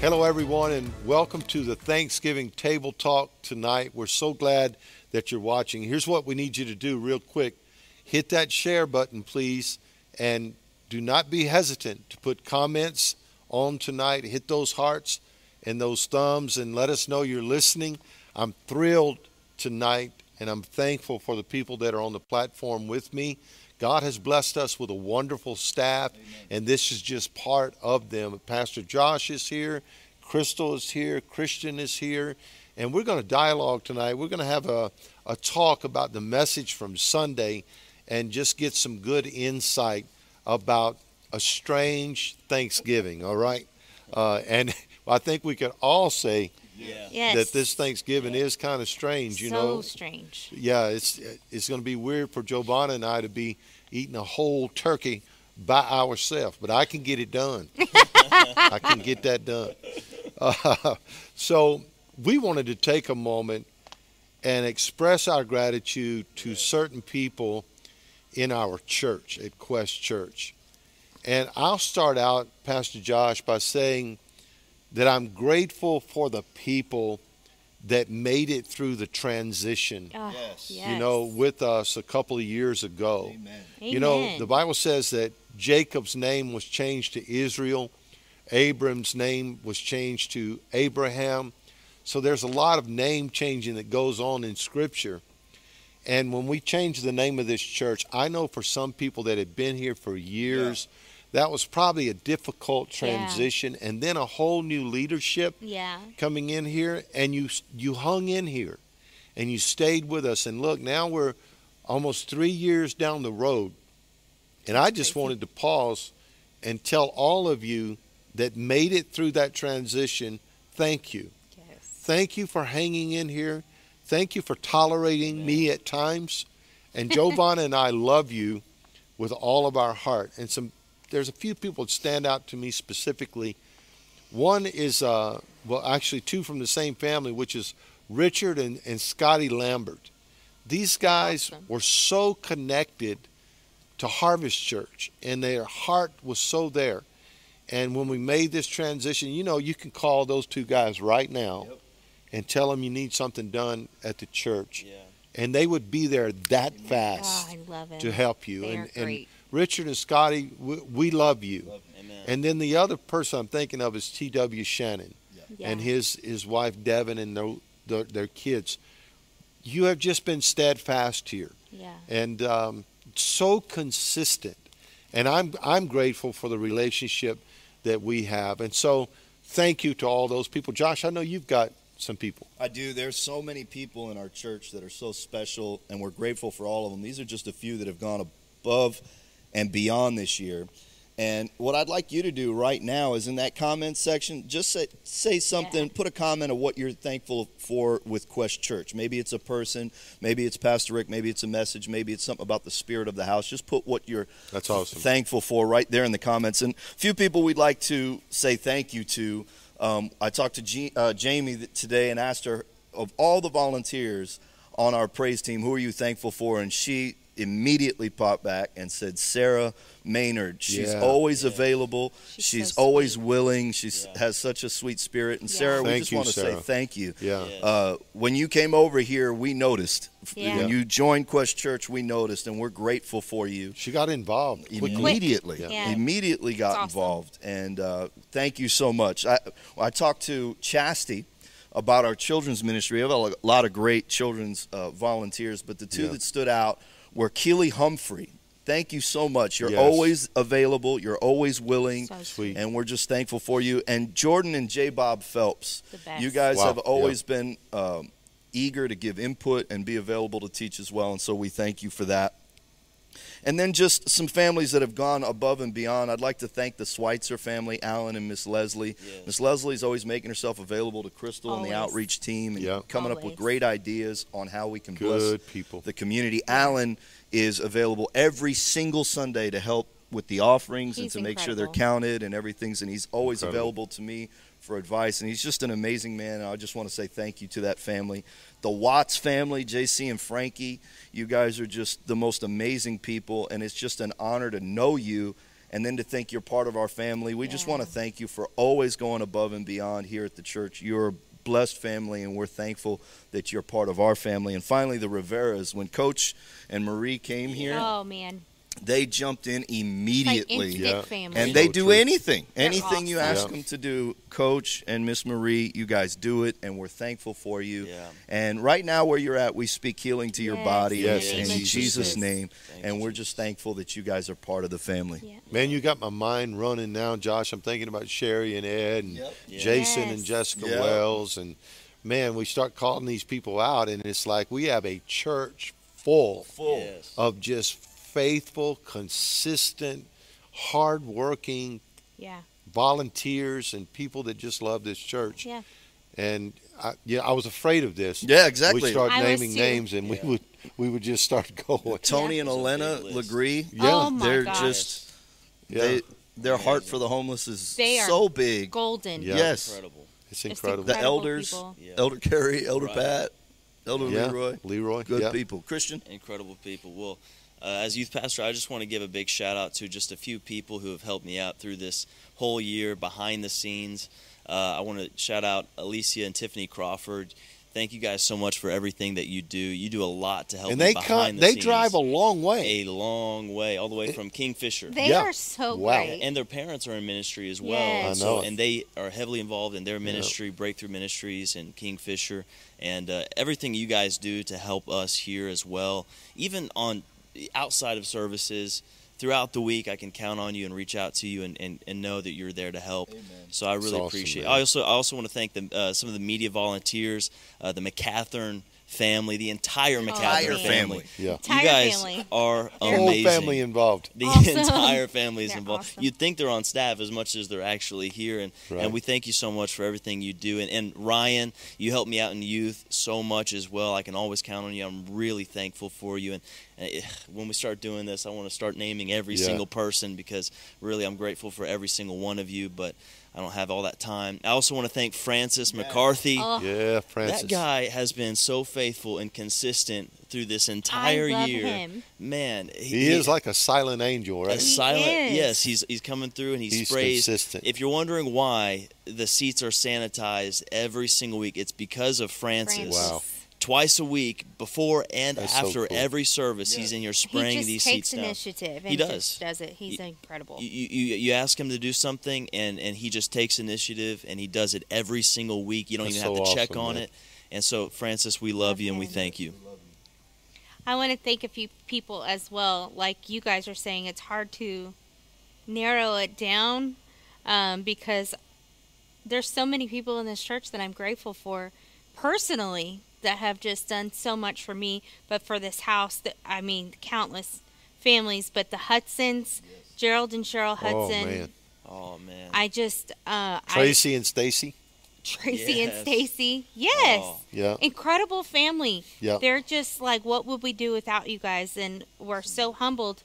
Hello, everyone, and welcome to the Thanksgiving Table Talk tonight. We're so glad that you're watching. Here's what we need you to do, real quick hit that share button, please, and do not be hesitant to put comments on tonight. Hit those hearts and those thumbs and let us know you're listening. I'm thrilled tonight, and I'm thankful for the people that are on the platform with me. God has blessed us with a wonderful staff, Amen. and this is just part of them. Pastor Josh is here, Crystal is here, Christian is here, and we're going to dialogue tonight. We're going to have a, a talk about the message from Sunday and just get some good insight about a strange Thanksgiving, all right? Uh, and I think we can all say yeah. Yes. that this Thanksgiving is kind of strange, you so know. So strange. Yeah, it's it's going to be weird for Giovanna and I to be eating a whole turkey by ourselves, but I can get it done. I can get that done. Uh, so we wanted to take a moment and express our gratitude to certain people in our church at Quest Church. And I'll start out, Pastor Josh, by saying that I'm grateful for the people that made it through the transition. Oh, yes. You know, with us a couple of years ago. Amen. You know, the Bible says that Jacob's name was changed to Israel, Abram's name was changed to Abraham. So there's a lot of name changing that goes on in Scripture. And when we change the name of this church, I know for some people that have been here for years, yeah that was probably a difficult transition yeah. and then a whole new leadership yeah. coming in here and you you hung in here and you stayed with us and look now we're almost 3 years down the road and I just wanted to pause and tell all of you that made it through that transition thank you yes. thank you for hanging in here thank you for tolerating yeah. me at times and Giovanna and I love you with all of our heart and some there's a few people that stand out to me specifically. One is, uh, well, actually two from the same family, which is Richard and, and Scotty Lambert. These guys awesome. were so connected to Harvest Church, and their heart was so there. And when we made this transition, you know, you can call those two guys right now yep. and tell them you need something done at the church. Yeah. And they would be there that fast oh, to help you. They and, and Richard and Scotty, we, we love you. Love, and then the other person I'm thinking of is T.W. Shannon yeah. Yeah. and his, his wife Devin and their, their, their, kids. You have just been steadfast here. Yeah. And um, so consistent. And I'm, I'm grateful for the relationship that we have. And so thank you to all those people. Josh, I know you've got some people. I do. There's so many people in our church that are so special, and we're grateful for all of them. These are just a few that have gone above and beyond this year. And what I'd like you to do right now is in that comment section, just say, say something, yeah. put a comment of what you're thankful for with Quest Church. Maybe it's a person, maybe it's Pastor Rick, maybe it's a message, maybe it's something about the spirit of the house. Just put what you're That's awesome. thankful for right there in the comments. And a few people we'd like to say thank you to. Um, I talked to G, uh, Jamie today and asked her, of all the volunteers on our praise team, who are you thankful for? And she immediately popped back and said, Sarah Maynard. She's yeah. always yeah. available. She's, She's so always sweet. willing. She yeah. has such a sweet spirit. And Yeah. Sarah, we just you, want to Sarah. say thank you. Yeah. Uh, when you came over here, we noticed. Yeah. When you joined Quest Church, we noticed, and we're grateful for you. She got involved quickly. Immediately, Quick. Yeah. immediately got awesome. involved, and uh, thank you so much. I, I talked to Chastity about our children's ministry. We have a lot of great children's uh, volunteers, but the two Yeah. that stood out were Keely Humphrey. Thank you so much. You're Yes. always available. You're always willing. So Sweet. And we're just thankful for you. And Jordan and J. Bob Phelps. The best. You guys Wow. have always been um, eager to give input and be available to teach as well. And so we thank you for that. And then just some families that have gone above and beyond. I'd like to thank the Schweitzer family, Alan and Miss Leslie. Yes. Miss Leslie's always making herself available to Crystal and the outreach team and Yeah. coming up with great ideas on how we can bless Good people. the community. Alan is available every single Sunday to help with the offerings and He's to make sure they're counted and everything's and he's always Incredible. available to me for advice and he's just an amazing man and I just want to say thank you to that family. The Watts family, JC and Frankie, you guys are just the most amazing people and it's just an honor to know you and then to think you're part of our family. We just want to thank you for always going above and beyond here at the church. You're a blessed family, and we're thankful that you're part of our family. And finally, the Riveras. When Coach and Marie came here, Oh man, they jumped in immediately. instant Yeah. family. and So they do true. anything, They're anything you ask Yeah. them to do. Coach and Miss Marie, you guys do it, and we're thankful for you. Yeah. And right now, where you're at, we speak healing to your Yes, body Yes, in, in in Jesus' Jesus' name. name. Thank and we're just thankful that you guys are part of the family. Yeah. Man, you got my mind running now, Josh. I'm thinking about Sherry and Ed and Yep. Jason Yes. and Jessica Yeah. Wells. And man, we start calling these people out, and it's like we have a church full Full. Yes. of just faithful, consistent, hardworking Yeah, volunteers and people that just love this church. yeah. And I, yeah, I was afraid of this. Yeah, exactly. We start I naming names, and Yeah. we would we would just start going. Tony Yeah. and Elena big. Legree, Yeah. Oh, oh my they're gosh. just Yeah, they their heart for the homeless is They are so big. Golden. Yeah. Yes, Incredible. it's Just incredible. the elders. Yeah. Elder Carey, Elder Right. Pat, Elder yeah, Leroy, Leroy. good yeah. people. Christian, Incredible people. Well, uh, as youth pastor, I just want to give a big shout out to just a few people who have helped me out through this whole year behind the scenes. Uh, I want to shout out Alicia and Tiffany Crawford. Thank you guys so much for everything that you do. You do a lot to help and me they behind come, the they scenes. drive a long way. a long way, all the way from Kingfisher. They Yeah. are so Wow. great. and their parents are in ministry as well. Yes. I And know so, and they are heavily involved in their ministry, Breakthrough Ministries and Kingfisher, and uh, everything you guys do to help us here as well. Even on outside of services, throughout the week, I can count on you and reach out to you and, and, and know that you're there to help. So I really awesome, appreciate. man. I also I also want to thank the, uh, some of the media volunteers, uh, the McCathern family, the entire McCathern man. family. yeah, Entire you guys family. are They're whole amazing. family involved. The Awesome. entire family is They're involved. awesome. You'd think they're on staff as much as they're actually here, and Right. and we thank you so much for everything you do. And, and Ryan, you help me out in youth so much as well. I can always count on you. I'm really thankful for you. And, and when we start doing this, I want to start naming every Yeah. single person because really I'm grateful for every single one of you. But I don't have all that time. I also want to thank Francis McCarthy. Oh, Yeah, Francis. That guy has been so faithful and consistent through this entire I love year. him. Man, He is like a silent angel, a right? He silent. is. Yes, he's he's coming through and he He's sprays. consistent. If you're wondering why the seats are sanitized every single week, it's because of Francis. Francis. Wow. Twice a week, before and That's so after cool. every service, Yeah. he's in here He spraying just these takes seats down. initiative and He does. just does it. He's You- incredible. You, you you ask him to do something and and he just takes initiative and he does it every single week. You don't That's even have so to check on man. it. And so, Francis, we love Love you and we thank you. I want to thank a few people as well. Like you guys are saying, it's hard to narrow it down um, because there's so many people in this church that I'm grateful for personally that have just done so much for me, but for this house, that I mean, countless families. But the Hudsons, Gerald and Cheryl Hudson. Oh Hudson, man, Oh man. I just uh, Tracy and Stacy. I, Tracy and Stacy, yes. Oh. Yeah, incredible family. Yeah. They're just like, what would we do without you guys? And we're so humbled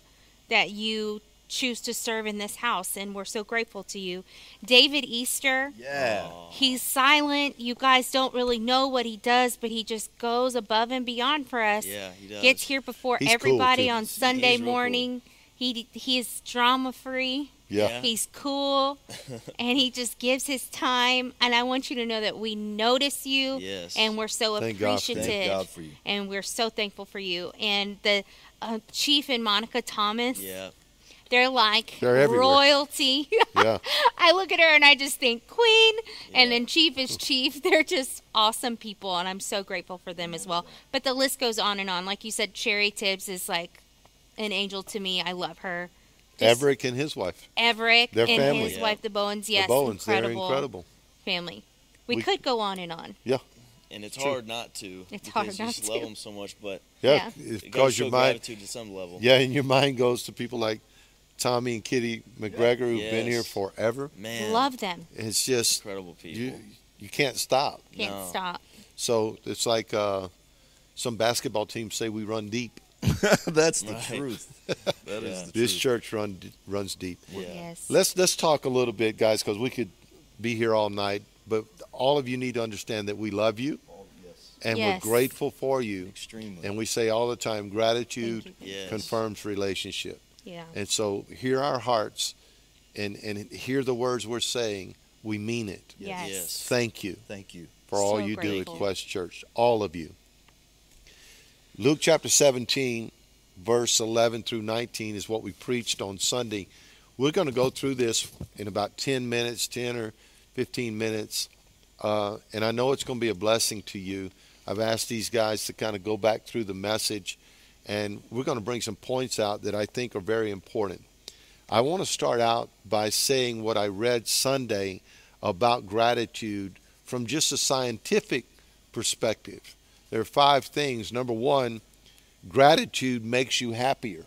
that you choose to serve in this house, and we're so grateful to you. David Easter, Yeah. He's silent. You guys don't really know what he does, but he just goes above and beyond for us. Yeah, he does. Gets here before He's everybody too. on Sunday he's real cool. morning. He he's drama free. yeah, Yeah. He's cool, and he just gives his time. And I want you to know that we notice you, Yes. and we're so Thank appreciative that. Thank God for you. and we're so thankful for you. And the uh, chief and Monica Thomas, Yeah. They're like They're everywhere. royalty. yeah. I look at her and I just think queen, and then chief is chief. They're just awesome people, and I'm so grateful for them as well. But the list goes on and on. Like you said, Cherry Tibbs is like an angel to me. I love her. Just Everett and his wife, Everett Their and family. his Yeah. wife, the Bowens. Yes, the Bowens. They're incredible, incredible. family. We, We- could go on and on. Yeah. And it's True. hard not to. It's because hard you not just love them so much, but Yeah, Yeah. it's it goes because your mind. gratitude to some level. Yeah, and your mind goes to people like Tommy and Kitty McGregor who've been here forever. Man, Love them. It's just incredible people. you you can't stop. Can't No. stop. So it's like uh, some basketball teams say we run deep. That's the truth. That is Yeah. the This truth. church run runs deep. yeah. Yes. Let's let's talk a little bit, guys, because we could be here all night. But all of you need to understand that we love you and Yes. we're grateful for you. Extremely. And we say all the time, gratitude Yes. confirms relationship. Yeah. And so hear our hearts and, and hear the words we're saying, we mean it. Yes. Yes. Thank you Thank you. for all So you do grateful. at Quest Church, all of you. Luke chapter 17, verse 11 through 19 is what we preached on Sunday. We're going to go through this in about 10 minutes, 10 or 15 minutes, uh, and I know it's going to be a blessing to you. I've asked these guys to kind of go back through the message, and we're going to bring some points out that I think are very important. I want to start out by saying what I read Sunday about gratitude from just a scientific perspective. There are five things. Number one, gratitude makes you happier.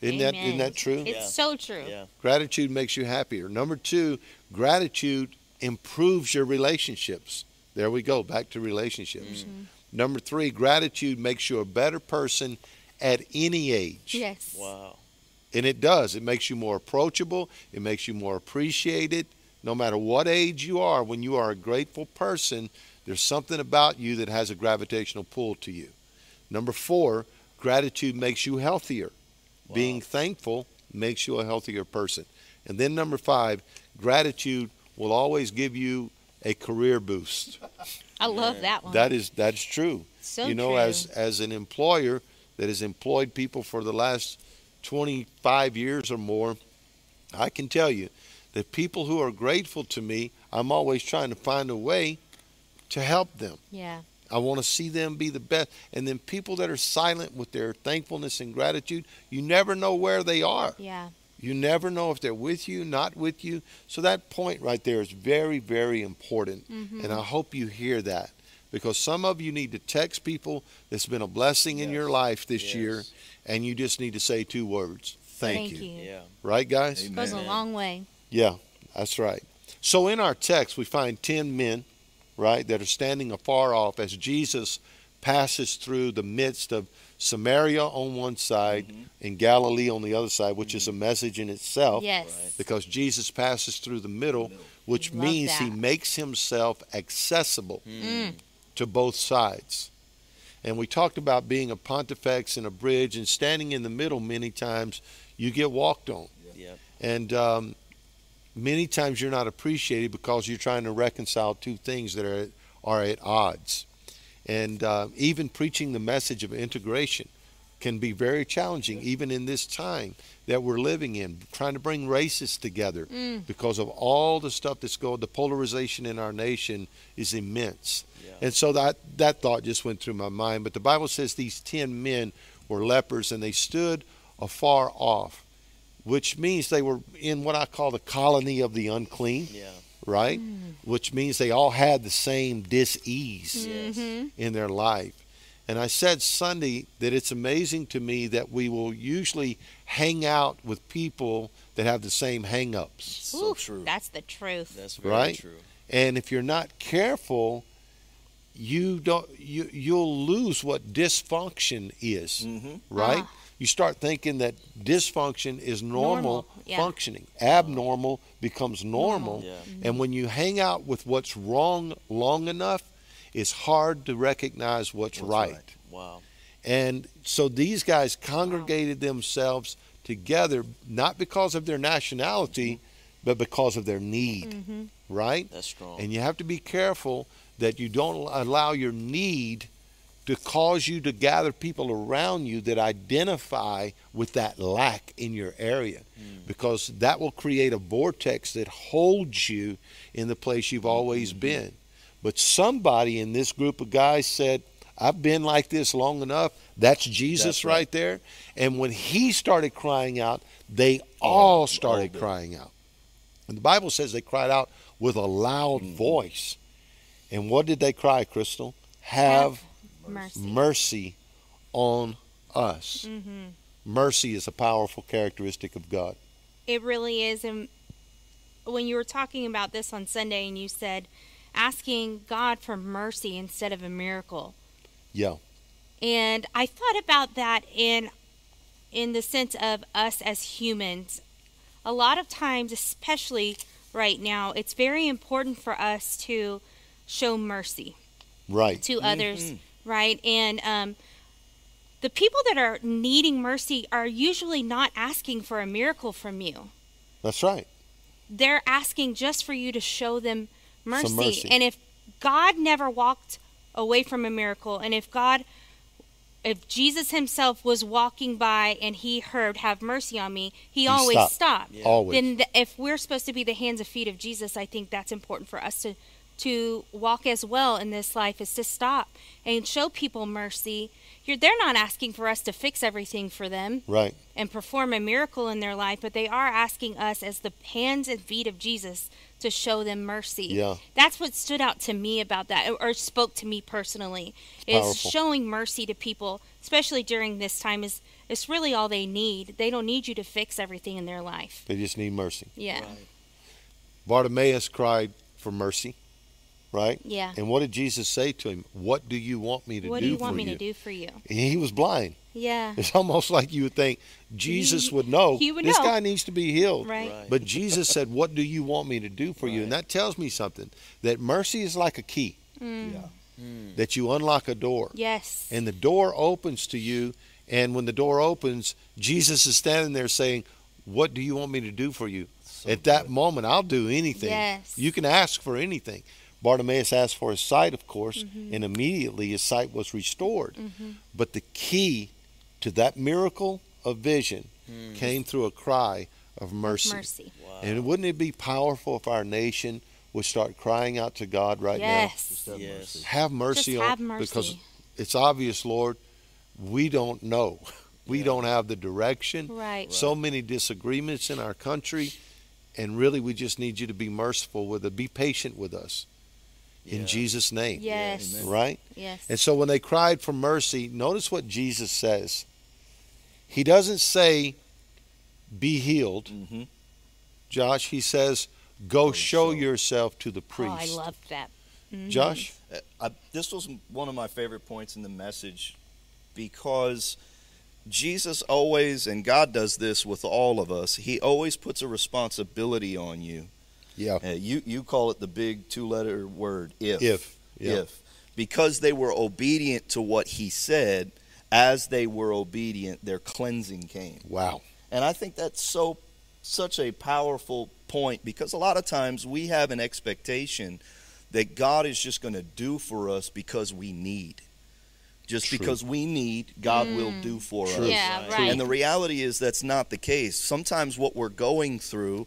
Isn't that isn't that true? It's Yeah. so true. Yeah. Gratitude makes you happier. Number two, gratitude improves your relationships. There we go, back to relationships. Mm-hmm. Number three, gratitude makes you a better person at any age. Yes. Wow. And it does. It makes you more approachable. It makes you more appreciated. No matter what age you are, when you are a grateful person, there's something about you that has a gravitational pull to you. Number four, gratitude makes you healthier. Being thankful makes you a healthier person. And then number five, gratitude will always give you a career boost. I love that one. That is that's true. so you know, true. as as an employer that has employed people for the last 25 years or more, I can tell you that people who are grateful to me, I'm always trying to find a way to help them. yeah. I want to see them be the best. And then people that are silent with their thankfulness and gratitude, you never know where they are. Yeah. You never know if they're with you, not with you. So that point right there is very, very important. Mm-hmm. And I hope you hear that because some of you need to text people that's been a blessing in your life this Yes. year, and you just need to say two words thank, Thank you. you. Yeah. Right, guys? Amen. Goes a long way. Yeah, that's right. So in our text, we find 10 men, right, that are standing afar off as Jesus passes through the midst of Samaria on one side and Galilee on the other side, which is a message in itself. Yes. Right. Because Jesus passes through the middle, which Love means he makes himself accessible Mm. to both sides. And we talked about being a pontifex and a bridge and standing in the middle many times you get walked on. Yep. And um, many times you're not appreciated because you're trying to reconcile two things that are, are at odds. And uh, even preaching the message of integration can be very challenging, even in this time that we're living in, trying to bring races together because of all the stuff that's going, the polarization in our nation is immense. Yeah. And so that, that thought just went through my mind. But the Bible says these 10 men were lepers and they stood afar off, which means they were in what I call the colony of the unclean, Yeah. Right? Which means they all had the same dis-ease Yes. in their life. And I said Sunday that it's amazing to me that we will usually hang out with people that have the same hang-ups. So Oof, true. That's the truth. That's very Right? true. And if you're not careful, you don't you you'll lose what dysfunction is, Mhm. right? Ah. You start thinking that dysfunction is normal, Normal, yeah. functioning. Abnormal becomes normal. Yeah. And when you hang out with what's wrong long enough, it's hard to recognize what's That's right. right. Wow. And so these guys congregated themselves together not because of their nationality, mm-hmm. but because of their need, mm-hmm. right? That's strong. And you have to be careful that you don't allow your need to cause you to gather people around you that identify with that lack in your area because that will create a vortex that holds you in the place you've always been. But somebody in this group of guys said, I've been like this long enough. That's Jesus That's right. right. there. And when he started crying out, they all all started did. crying out. And the Bible says they cried out with a loud Mm-hmm. voice. And what did they cry, Crystal? Have Mercy. mercy on us. hmm Mercy is a powerful characteristic of God. It really is. And when you were talking about this on Sunday and you said asking God for mercy instead of a miracle. Yeah. And I thought about that in in the sense of us as humans. A lot of times, especially right now, it's very important for us to show mercy Right. to others, right? And um, the people that are needing mercy are usually not asking for a miracle from you. That's right. they're asking just for you to show them mercy. mercy. And if God never walked away from a miracle, and if God, if Jesus himself was walking by and he heard, Have mercy on me, he, always stopped. stopped. Yeah. Always. Then, the, if we're supposed to be the hands and feet of Jesus, I think that's important for us to to walk as well in this life is to stop and show people mercy. You're, they're not asking for us to fix everything for them Right. and perform a miracle in their life, but they are asking us as the hands and feet of Jesus to show them mercy. Yeah. That's what stood out to me about that or spoke to me personally is powerful. showing mercy to people, especially during this time is it's really all they need. They don't need you to fix everything in their life. They just need mercy. Yeah. Right. Bartimaeus cried for mercy, right? Yeah. And what did Jesus say to him? What do you want me to What do What do you want me you? to do for you? And he was blind. Yeah. It's almost like you would think Jesus would know He would this know. guy needs to be healed. Right. Right. But Jesus said, What do you want me to do for you? And that tells me something that mercy is like a key Mm. Yeah. that you unlock a door. Yes. And the door opens to you. And when the door opens, Jesus is standing there saying, What do you want me to do for you? So At that moment, I'll do anything. Yes. You can ask for anything. Bartimaeus asked for his sight, of course, Mm-hmm. and immediately his sight was restored. But the key to that miracle of vision came through a cry of mercy. mercy. Wow. And wouldn't it be powerful if our nation would start crying out to God right yes. Just have Yes. mercy. now? Have mercy Just on have mercy. because it's obvious, Lord, we don't know. We Yeah. don't have the direction. Right. So many disagreements in our country, and really we just need you to be merciful with it. Be patient with us. In Yeah. Jesus' name. Yes. Amen. Right? Yes. And so when they cried for mercy, notice what Jesus says. He doesn't say, be healed. hmm Josh, he says, go show show. yourself to the oh, priest. I love that. Mhm. Josh? Uh, I, this was one of my favorite points in the message because Jesus always, and God does this with all of us, He always puts a responsibility on you. Yeah. Uh, you, you call it the big two letter word, if. If. Yeah. If. Because they were obedient to what He said, as they were obedient, their cleansing came. Wow. And I think that's so such a powerful point because a lot of times we have an expectation that God is just going to do for us because we need. Just True. because we need, God will do for True. us. Yeah, Right. right. And the reality is that's not the case. Sometimes what we're going through, w-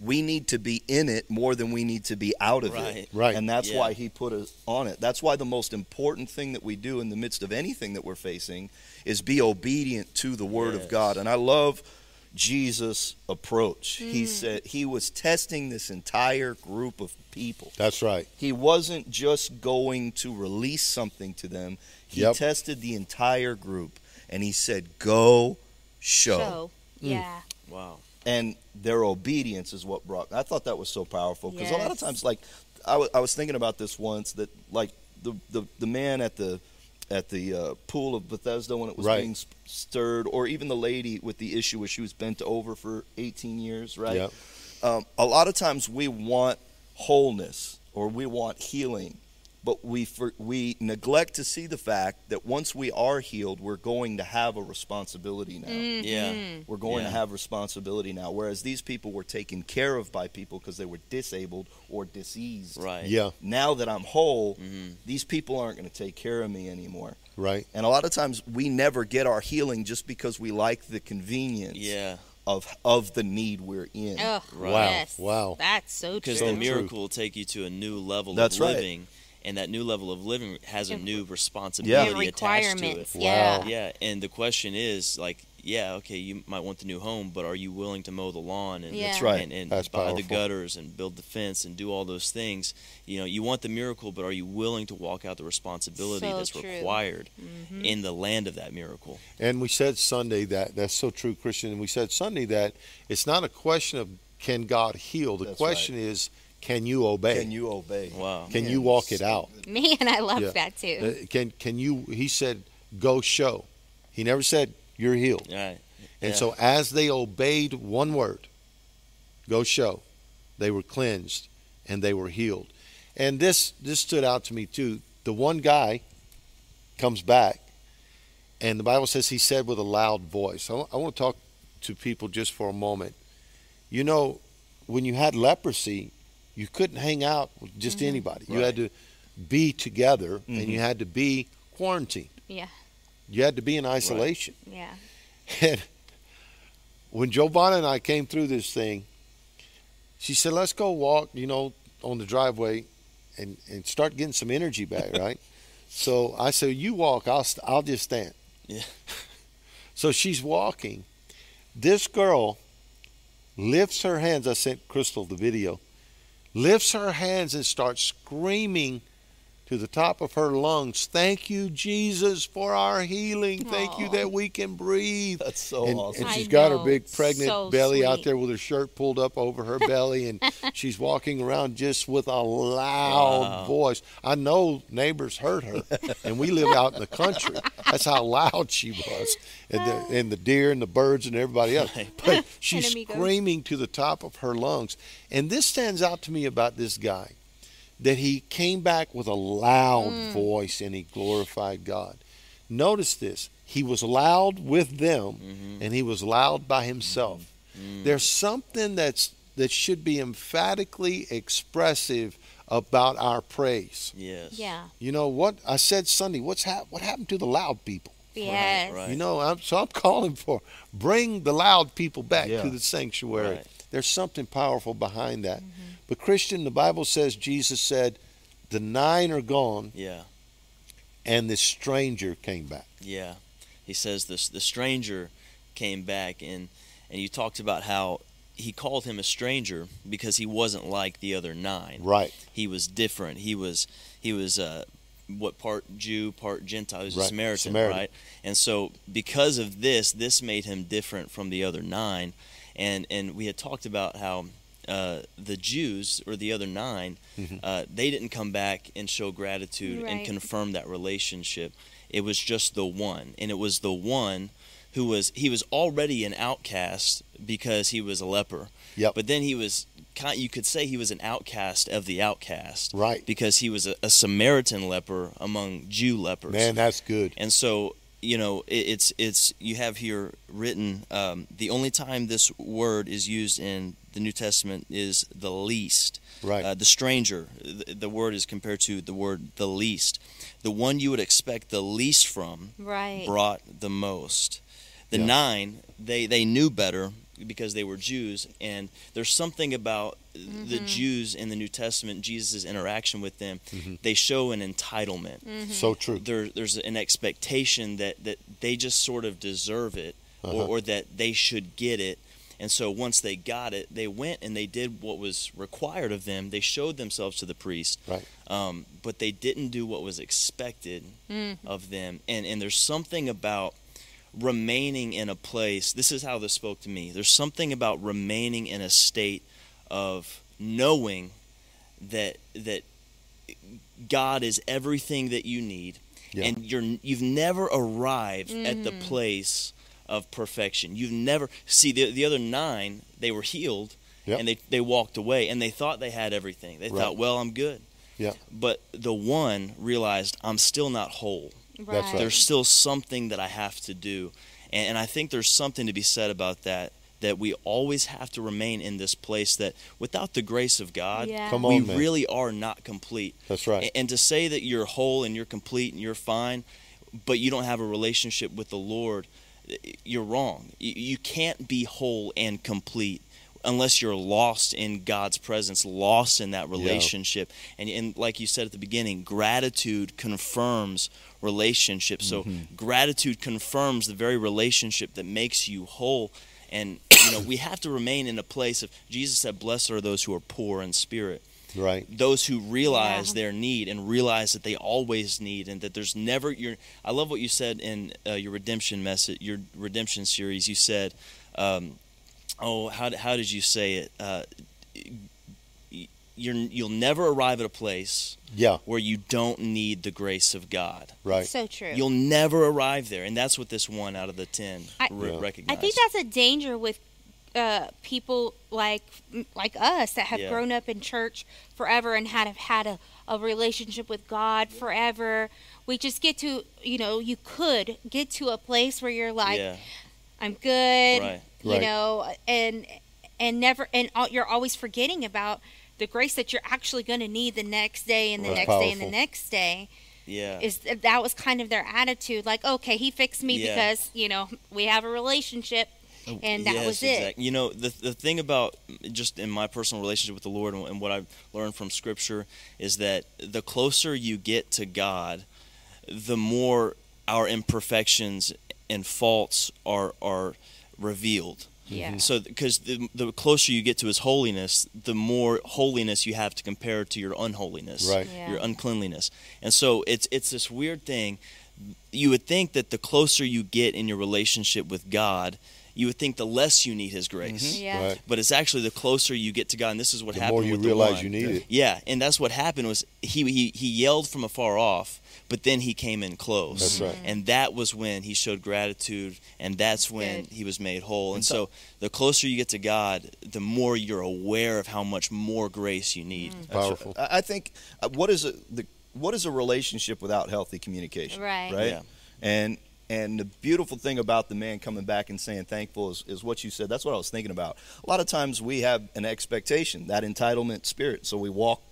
we need to be in it more than we need to be out of Right. it. Right. And that's Yeah. why he put us on it. That's why the most important thing that we do in the midst of anything that we're facing is be obedient to the word of God. And I love Jesus' approach. Mm. He said he was testing this entire group of people. That's right. He wasn't just going to release something to them. He Yep. tested the entire group and he said, "Go show." Show. Mm. Yeah. Wow. And their obedience is what brought. I thought that was so powerful because a lot of times, like I was thinking about this once that like the the, the man at the at the uh, pool of Bethesda when it was Right. being s- stirred, or even the lady with the issue where she was bent over for 18 years, right? Yeah. um, a lot of times we want wholeness or we want healing, but we for, we neglect to see the fact that once we are healed, we're going to have a responsibility now. Yeah. Mhm. We're going Yeah. to have responsibility now. Whereas these people were taken care of by people because they were disabled or diseased. Right. Yeah. Now that I'm whole, Mhm. these people aren't going to take care of me anymore. Right. And a lot of times we never get our healing just because we like the convenience Yeah. of of the need we're in. Ugh, Right. Wow. Yes. Wow. That's so true. Because So the true. miracle will take you to a new level That's of right. Living, and that new level of living has a new And responsibility attached to it. requirements. Wow. Yeah. Yeah, and the question is like, yeah, okay, you might want the new home, but are you willing to mow the lawn and Yeah. That's right. and, and That's buy the gutters and build the fence and do all those things? You know, you want the miracle, but are you willing to walk out the responsibility So that's true. required Mhm. in the land of that miracle? And we said Sunday that that's so true, Christian. And we said Sunday that it's not a question of can God heal. The That's question is can you obey? Can you obey? Wow. Can Man, you walk it out? good. Man, I love Yeah. that too. Uh, Can can you? He said, "Go show." He never said you're healed. All right. And Yeah. so as they obeyed one word, "Go show," they were cleansed and they were healed. And this this stood out to me too. The one guy comes back, and the Bible says he said with a loud voice. I want to talk to people just for a moment. You know, when you had leprosy, you couldn't hang out with just Mm-hmm. anybody. You had to be together and you had to be quarantined. Yeah. You had to be in isolation. Yeah. And when Giovanna and I came through this thing, she said, "Let's go walk, you know, on the driveway, and and start getting some energy back, right?" so I said, "You walk, I'll st- I'll just stand." Yeah. So she's walking. This girl lifts her hands. I sent Crystal the video. Lifts her hands and starts screaming to the top of her lungs, "Thank you, Jesus, for our healing. Thank you that we can breathe." That's so and, awesome. and I she's got her big pregnant So belly out there with her shirt pulled up over her belly, and she's walking around just with a loud Wow. voice. I know neighbors heard her, and we live out in the country. That's how loud she was, and the, and the deer and the birds and everybody else. But she's screaming to the top of her lungs, and this stands out to me about this guy that he came back with a loud Mm. voice and he glorified God. Notice this. He was loud with them Mm-hmm. and he was loud by himself. Mm. There's something that's that should be emphatically expressive about our praise. Yes. Yeah. You know what I said Sunday, what's hap- what happened to the loud people? Yes. right. You know, I'm, so I'm calling for bring the loud people back Yeah. to the sanctuary. Right. There's something powerful behind that. But Christian, the Bible says Jesus said, the nine are gone Yeah. and the stranger came back. Yeah, he says this. The stranger came back, and and you talked about how he called him a stranger because he wasn't like the other nine. Right. He was different. He was he was uh, what part Jew, part Gentile. He was a Samaritan, Samaritan. right? And so because of this, this made him different from the other nine. And and we had talked about how. Uh, the Jews or the other 9 Mhm. uh, they didn't come back and show gratitude and confirm that relationship. It was just the one, and it was the one who was he was already an outcast because he was a leper. Yep. But then he was kind you could say he was an outcast of the outcast Right. because he was a, a Samaritan leper among Jew lepers. Man, that's good. And so, you know, it, it's it's you have here written um, the only time this word is used in the New Testament is the least. Right. Uh, the stranger, the, the word is compared to the word the least. The one you would expect the least from Right. brought the most. The Yeah. nine, they they knew better because they were Jews, and there's something about the Jews in the New Testament, Jesus' interaction with them. Mm-hmm. They show an entitlement So true. there, there's an expectation that, that they just sort of deserve it Uh-huh. or, or that they should get it. And so once they got it, they went and they did what was required of them. They showed themselves to the priest, Right. um, but they didn't do what was expected of them. And, and there's something about remaining in a place. This is how this spoke to me. There's something about remaining in a state of knowing that that God is everything that you need, Yeah. and you're you've never arrived at the mm-hmm. place of perfection. You've never see the the other nine. They were healed, Yep. and they they walked away, and they thought they had everything. They Right. thought, well, I'm good. Yeah. But the one realized I'm still not whole. That's right. There's still something that I have to do, and, and I think there's something to be said about that. That we always have to remain in this place. That without the grace of God, Yeah. Come we man. really are not complete. That's right. A- And to say that you're whole and you're complete and you're fine, but you don't have a relationship with the Lord, you're wrong. You- You can't be whole and complete unless you're lost in God's presence, lost in that relationship. And, and like you said at the beginning, gratitude confirms relationship. So gratitude confirms the very relationship that makes you whole. And you know, we have to remain in a place of Jesus said, "Blessed are those who are poor in spirit." Right. those who realize Yeah. their need and realize that they always need and that there's never your i love what you said in uh, your redemption message your redemption series you said um, oh how, how did you say it uh, y- you're, you'll never arrive at a place Yeah. where you don't need the grace of god Right. So true. you'll never arrive there and that's what this one out of the ten I- re- Yeah. I think that's a danger with uh, people like like us that have Yeah. grown up in church forever and had have had a, a relationship with God forever. We just get to you know you could get to a place where you're like yeah I'm good, Right. you Right. know, and and never and all, you're always forgetting about the grace that you're actually going to need the next day and the next day and the next day Yeah. is that was kind of their attitude like okay he fixed me Yeah. because you know we have a relationship oh, and that yes, was it exact- You know, the the thing about just in my personal relationship with the Lord and what I've learned from Scripture is that the closer you get to God, the more our imperfections and faults are are revealed. Yeah So, because the, the closer you get to His holiness, the more holiness you have to compare to your unholiness, Right. Yeah. your uncleanliness. And so, it's it's this weird thing. You would think that the closer you get in your relationship with God, you would think the less you need His grace. Mm-hmm. yeah Right. But it's actually the closer you get to God, and this is what The happened The more you with realize the you need it. Yeah, and that's what happened was he he he yelled from afar off, but then he came in close. That's right. And that was when he showed gratitude, and that's when Good. he was made whole. And so the closer you get to God, the more you're aware of how much more grace you need. That's Powerful. right. I I think uh, what is a the what is a relationship without healthy communication? Right. Right. Yeah. And and the beautiful thing about the man coming back and saying thankful is, is what you said. That's what I was thinking about. A lot of times we have an expectation, that entitlement spirit. So we walk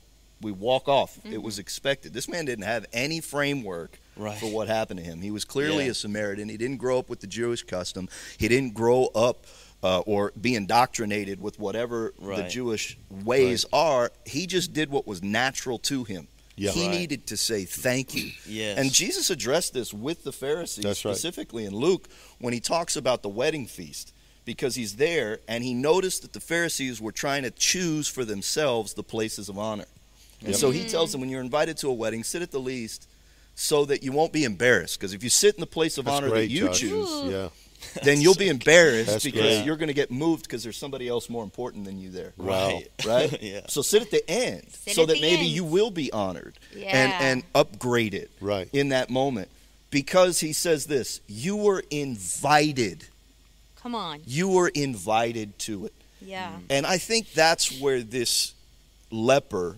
we walk off. It was expected. This man didn't have any framework Right. for what happened to him. He was clearly Yeah. a Samaritan. He didn't grow up with the Jewish custom. He didn't grow up uh, or be indoctrinated with whatever the Jewish ways are. He just did what was natural to him. Yeah. he Right. needed to say thank you. Yes. And Jesus addressed this with the Pharisees, right. specifically in Luke, when he talks about the wedding feast, because he's there and he noticed that the Pharisees were trying to choose for themselves the places of honor. And Yep. so he tells them when you're invited to a wedding, sit at the least so that you won't be embarrassed. Because if you sit in the place of That's honor great, that you Josh. choose, Ooh. Yeah. then you'll be embarrassed That's because great. you're going to get moved because there's somebody else more important than you there. Wow. Right. Right? yeah. So sit at the end Sit so that maybe end. you will be honored and, and upgraded Right. in that moment. Because he says this, you were invited. come on You were invited to it. yeah And I think that's where this leper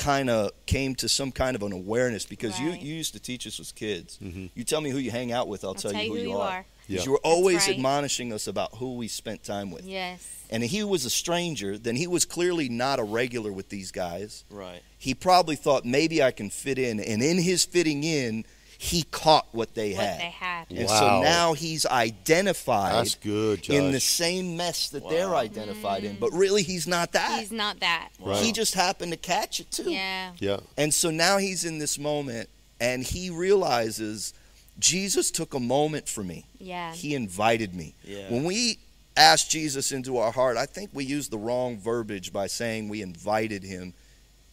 kind of came to some kind of an awareness because you, Right. you used to teach us as kids. Mhm. You tell me who you hang out with, I'll, I'll tell, you who, you are. Yeah. 'Cause You were always right. admonishing us about who we spent time with. yes And he was a stranger, then he was clearly not a regular with these guys. Right. He probably thought maybe I can fit in. And in his fitting in, he caught what they what had. they had And Wow. so now he's identified That's good, Josh. in the same mess that they're Wow. identified in. But really, he's not that. he's not that Right. He just happened to catch it too. yeah yeah. And so now he's in this moment and he realizes Jesus took a moment for me. yeah He invited me. Yeah. When we ask Jesus into our heart, I think we use the wrong verbiage by saying we invited him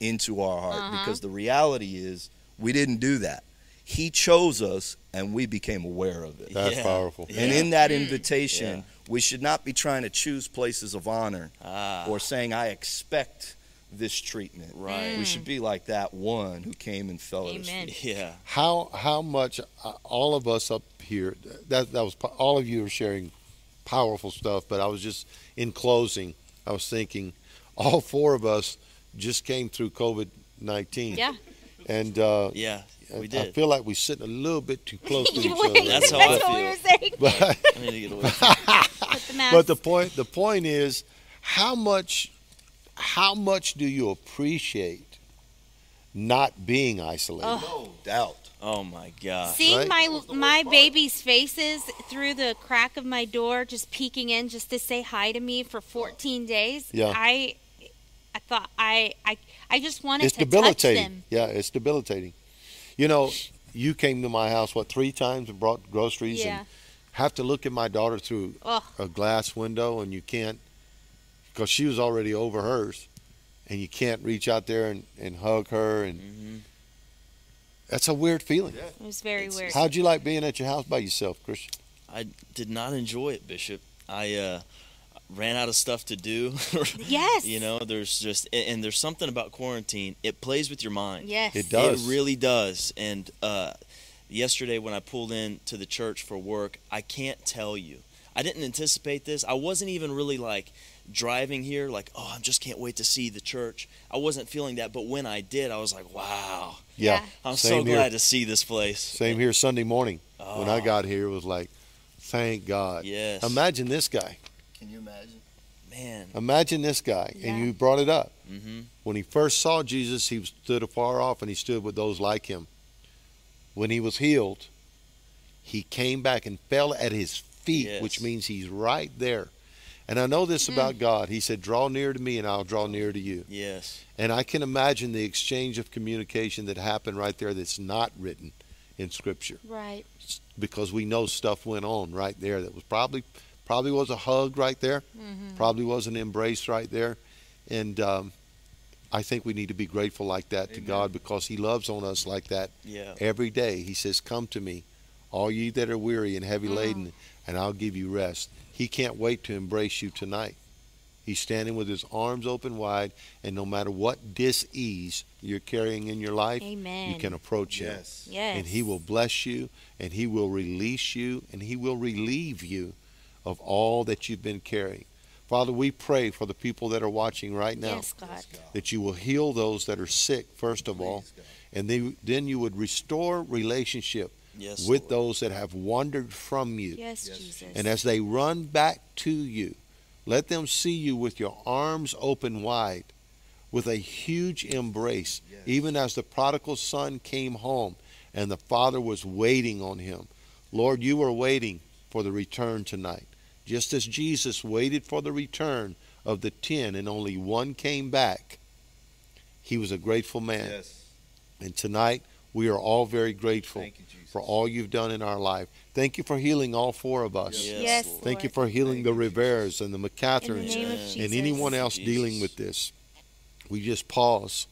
into our heart Uh-huh. because the reality is we didn't do that. He chose us and we became aware of it. That's Yeah. powerful. And Yeah. in that Mm. invitation, Yeah. we should not be trying to choose places of honor Ah. or saying, I expect this treatment. right. We should be like that one who came and fell at his Amen. feet. Yeah. how how much uh, all of us up here that that was all of you are sharing powerful stuff but i was just in closing i was thinking all four of us just came through covid-19 yeah and uh Yeah. We did. I feel like we're sitting a little bit too close to each other. That's how I what we were saying But, I need to get away. The but the point the point is how much how much do you appreciate not being isolated? Oh. No doubt. oh my God. Seeing right? my my baby's faces through the crack of my door, just peeking in, just to say hi to me for 14 days. Yeah. I, I thought I I I just wanted it's to touch them. Yeah, it's debilitating. You know, you came to my house what three times and brought groceries Yeah. and have to look at my daughter through Oh, a glass window and you can't because she was already over hers and you can't reach out there and, and hug her and hmm that's a weird feeling. it was very It's- weird. How'd you like being at your house by yourself, Christian? I did not enjoy it, Bishop. I uh, ran out of stuff to do. yes. you know, there's just and and there's something about quarantine. It plays with your mind. Yes. It does. It really does. And uh, yesterday when I pulled in to the church for work, I can't tell you. I didn't anticipate this. I wasn't even really like driving here like, oh, I just can't wait to see the church. I wasn't feeling that, but when I did, I was like, wow. Yeah. I'm Same so here. glad to see this place. Same here Sunday morning when I Oh, got here it was like, thank God. Yes. Imagine this guy. Can you imagine? Man. Imagine this guy, Yeah. and you brought it up. Mm-hmm. When he first saw Jesus, he stood afar off and he stood with those like him. When he was healed, he came back and fell at his feet, Yes. which means he's right there. And I know this about God. He said, Draw near to me and I'll draw near to you. Yes. And I can imagine the exchange of communication that happened right there that's not written in Scripture Right. because we know stuff went on right there that was probably probably was a hug right there, probably was an embrace right there, and um, I think we need to be grateful like that to God because He loves on us like that Yeah. every day. He says, "Come to me, all ye that are weary and heavy laden, and I'll give you rest." He can't wait to embrace you tonight. He's standing with his arms open wide, and no matter what dis-ease you're carrying in your life, Amen. you can approach him Yes. Yes. and he will bless you and he will release you and he will relieve you of all that you've been carrying. Father, we pray for the people that are watching right now Yes, God. that you will heal those that are sick first of all and then, then you would restore relationship Yes. with Lord. those that have wandered from you. Yes, Yes. Jesus. And as they run back to you, let them see you with your arms open wide, with a huge embrace, Yes. even as the prodigal son came home and the father was waiting on him. Lord, you are waiting for the return tonight. Just as Jesus waited for the return of the ten and only one came back, he was a grateful man. Yes. And tonight, we are all very grateful you, for all you've done in our life. Thank you for healing all four of us. Yes, Yes, Lord. Thank you for healing Thank the you, Riveras and the In the name of and Jesus. and anyone else Jesus. dealing with this. We just pause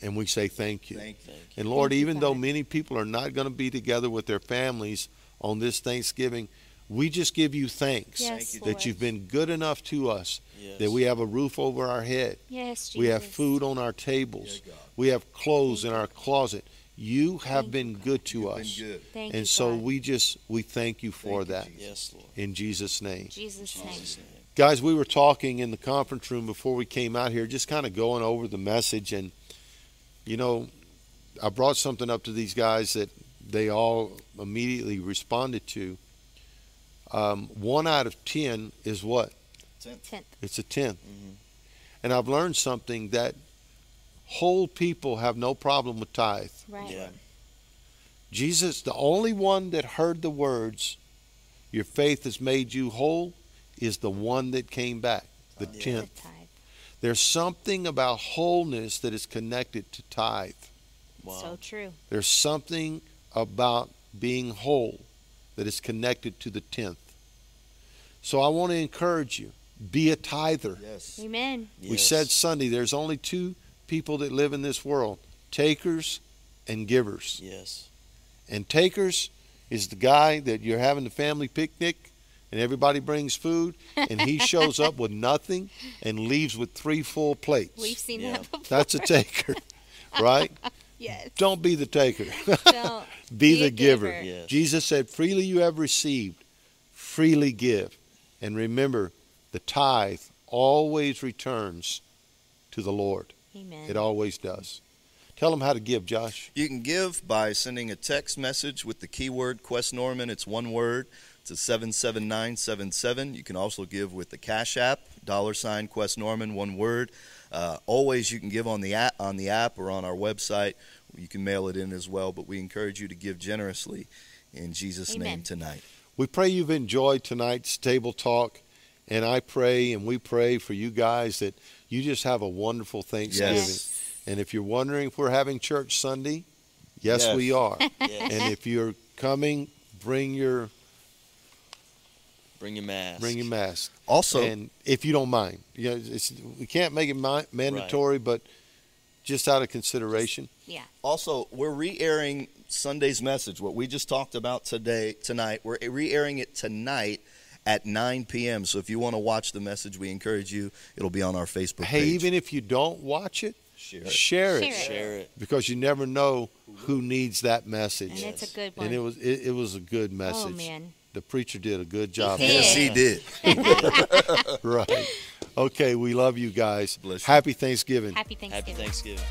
and we say thank you. Thank you. And Lord, Thank you, even though many people are not going to be together with their families on this Thanksgiving, we just give you thanks Yes, you, that Lord. you've been good enough to us, Yes. that we have a roof over our head, Yes, Jesus. we have food on our tables, Yeah, we have clothes in our closet. You have Thank been good to You've us. been good. Thank you, And so God. we just we thank you for Thank you, that Jesus. Yes, Lord. in Jesus name. In Jesus' name. Jesus' name. Guys, we were talking in the conference room before we came out here, just kind of going over the message. And, you know, I brought something up to these guys that they all immediately responded to. Um, one out of 10 is what? Tenth. It's a tenth. Mhm. And I've learned something that whole people have no problem with tithe. Right. Yeah. Jesus, the only one that heard the words, Your faith has made you whole, is the one that came back, the Yeah. Tenth. tithe. There's something about wholeness that is connected to tithe. Wow. So true. There's something about being whole that is connected to the tenth. So I want to encourage you be a tither. Yes. Amen. We Yes. said Sunday there's only two people that live in this world takers and givers. Yes. And takers is the guy that you're having the family picnic and everybody brings food and he shows up with nothing and leaves with three full plates. We've seen Yeah. that before. That's a taker, right? Yes. Don't be the taker. Don't. be, Be the giver. giver. Yes. Jesus said, freely you have received, freely give. And remember, the tithe always returns to the Lord. Amen. It always does. Tell them how to give, Josh. You can give by sending a text message with the keyword Quest Norman. It's one word. It's a 77977. You can also give with the Cash App, dollar sign Quest Norman, one word. Uh, always you can give on the app, on the app or on our website. You can mail it in as well, but we encourage you to give generously in Jesus' Amen. name tonight. We pray you've enjoyed tonight's table talk. And I pray and we pray for you guys that you just have a wonderful Thanksgiving. Yes. And if you're wondering if we're having church Sunday, yes, Yes. we are. Yes. and if you're coming, bring your Bring your mask. bring your mask. Also, and if you don't mind, you know, it's, we can't make it mi- mandatory, but just out of consideration. Yeah. Also, we're re-airing Sunday's message. What we just talked about today, tonight, we're re-airing it tonight at 9 p.m. So if you want to watch the message, we encourage you. It'll be on our Facebook page. Hey, page. even if you don't watch it, Share it. share it, Share it. Share it. because you never know who needs that message. And Yes. it's a good one. And it was it, it was a good oh, message. oh man. The preacher did a good job. did. Yes, he did. right. Okay, we love you guys. Bless you. Happy Thanksgiving. Happy Thanksgiving. Happy Thanksgiving.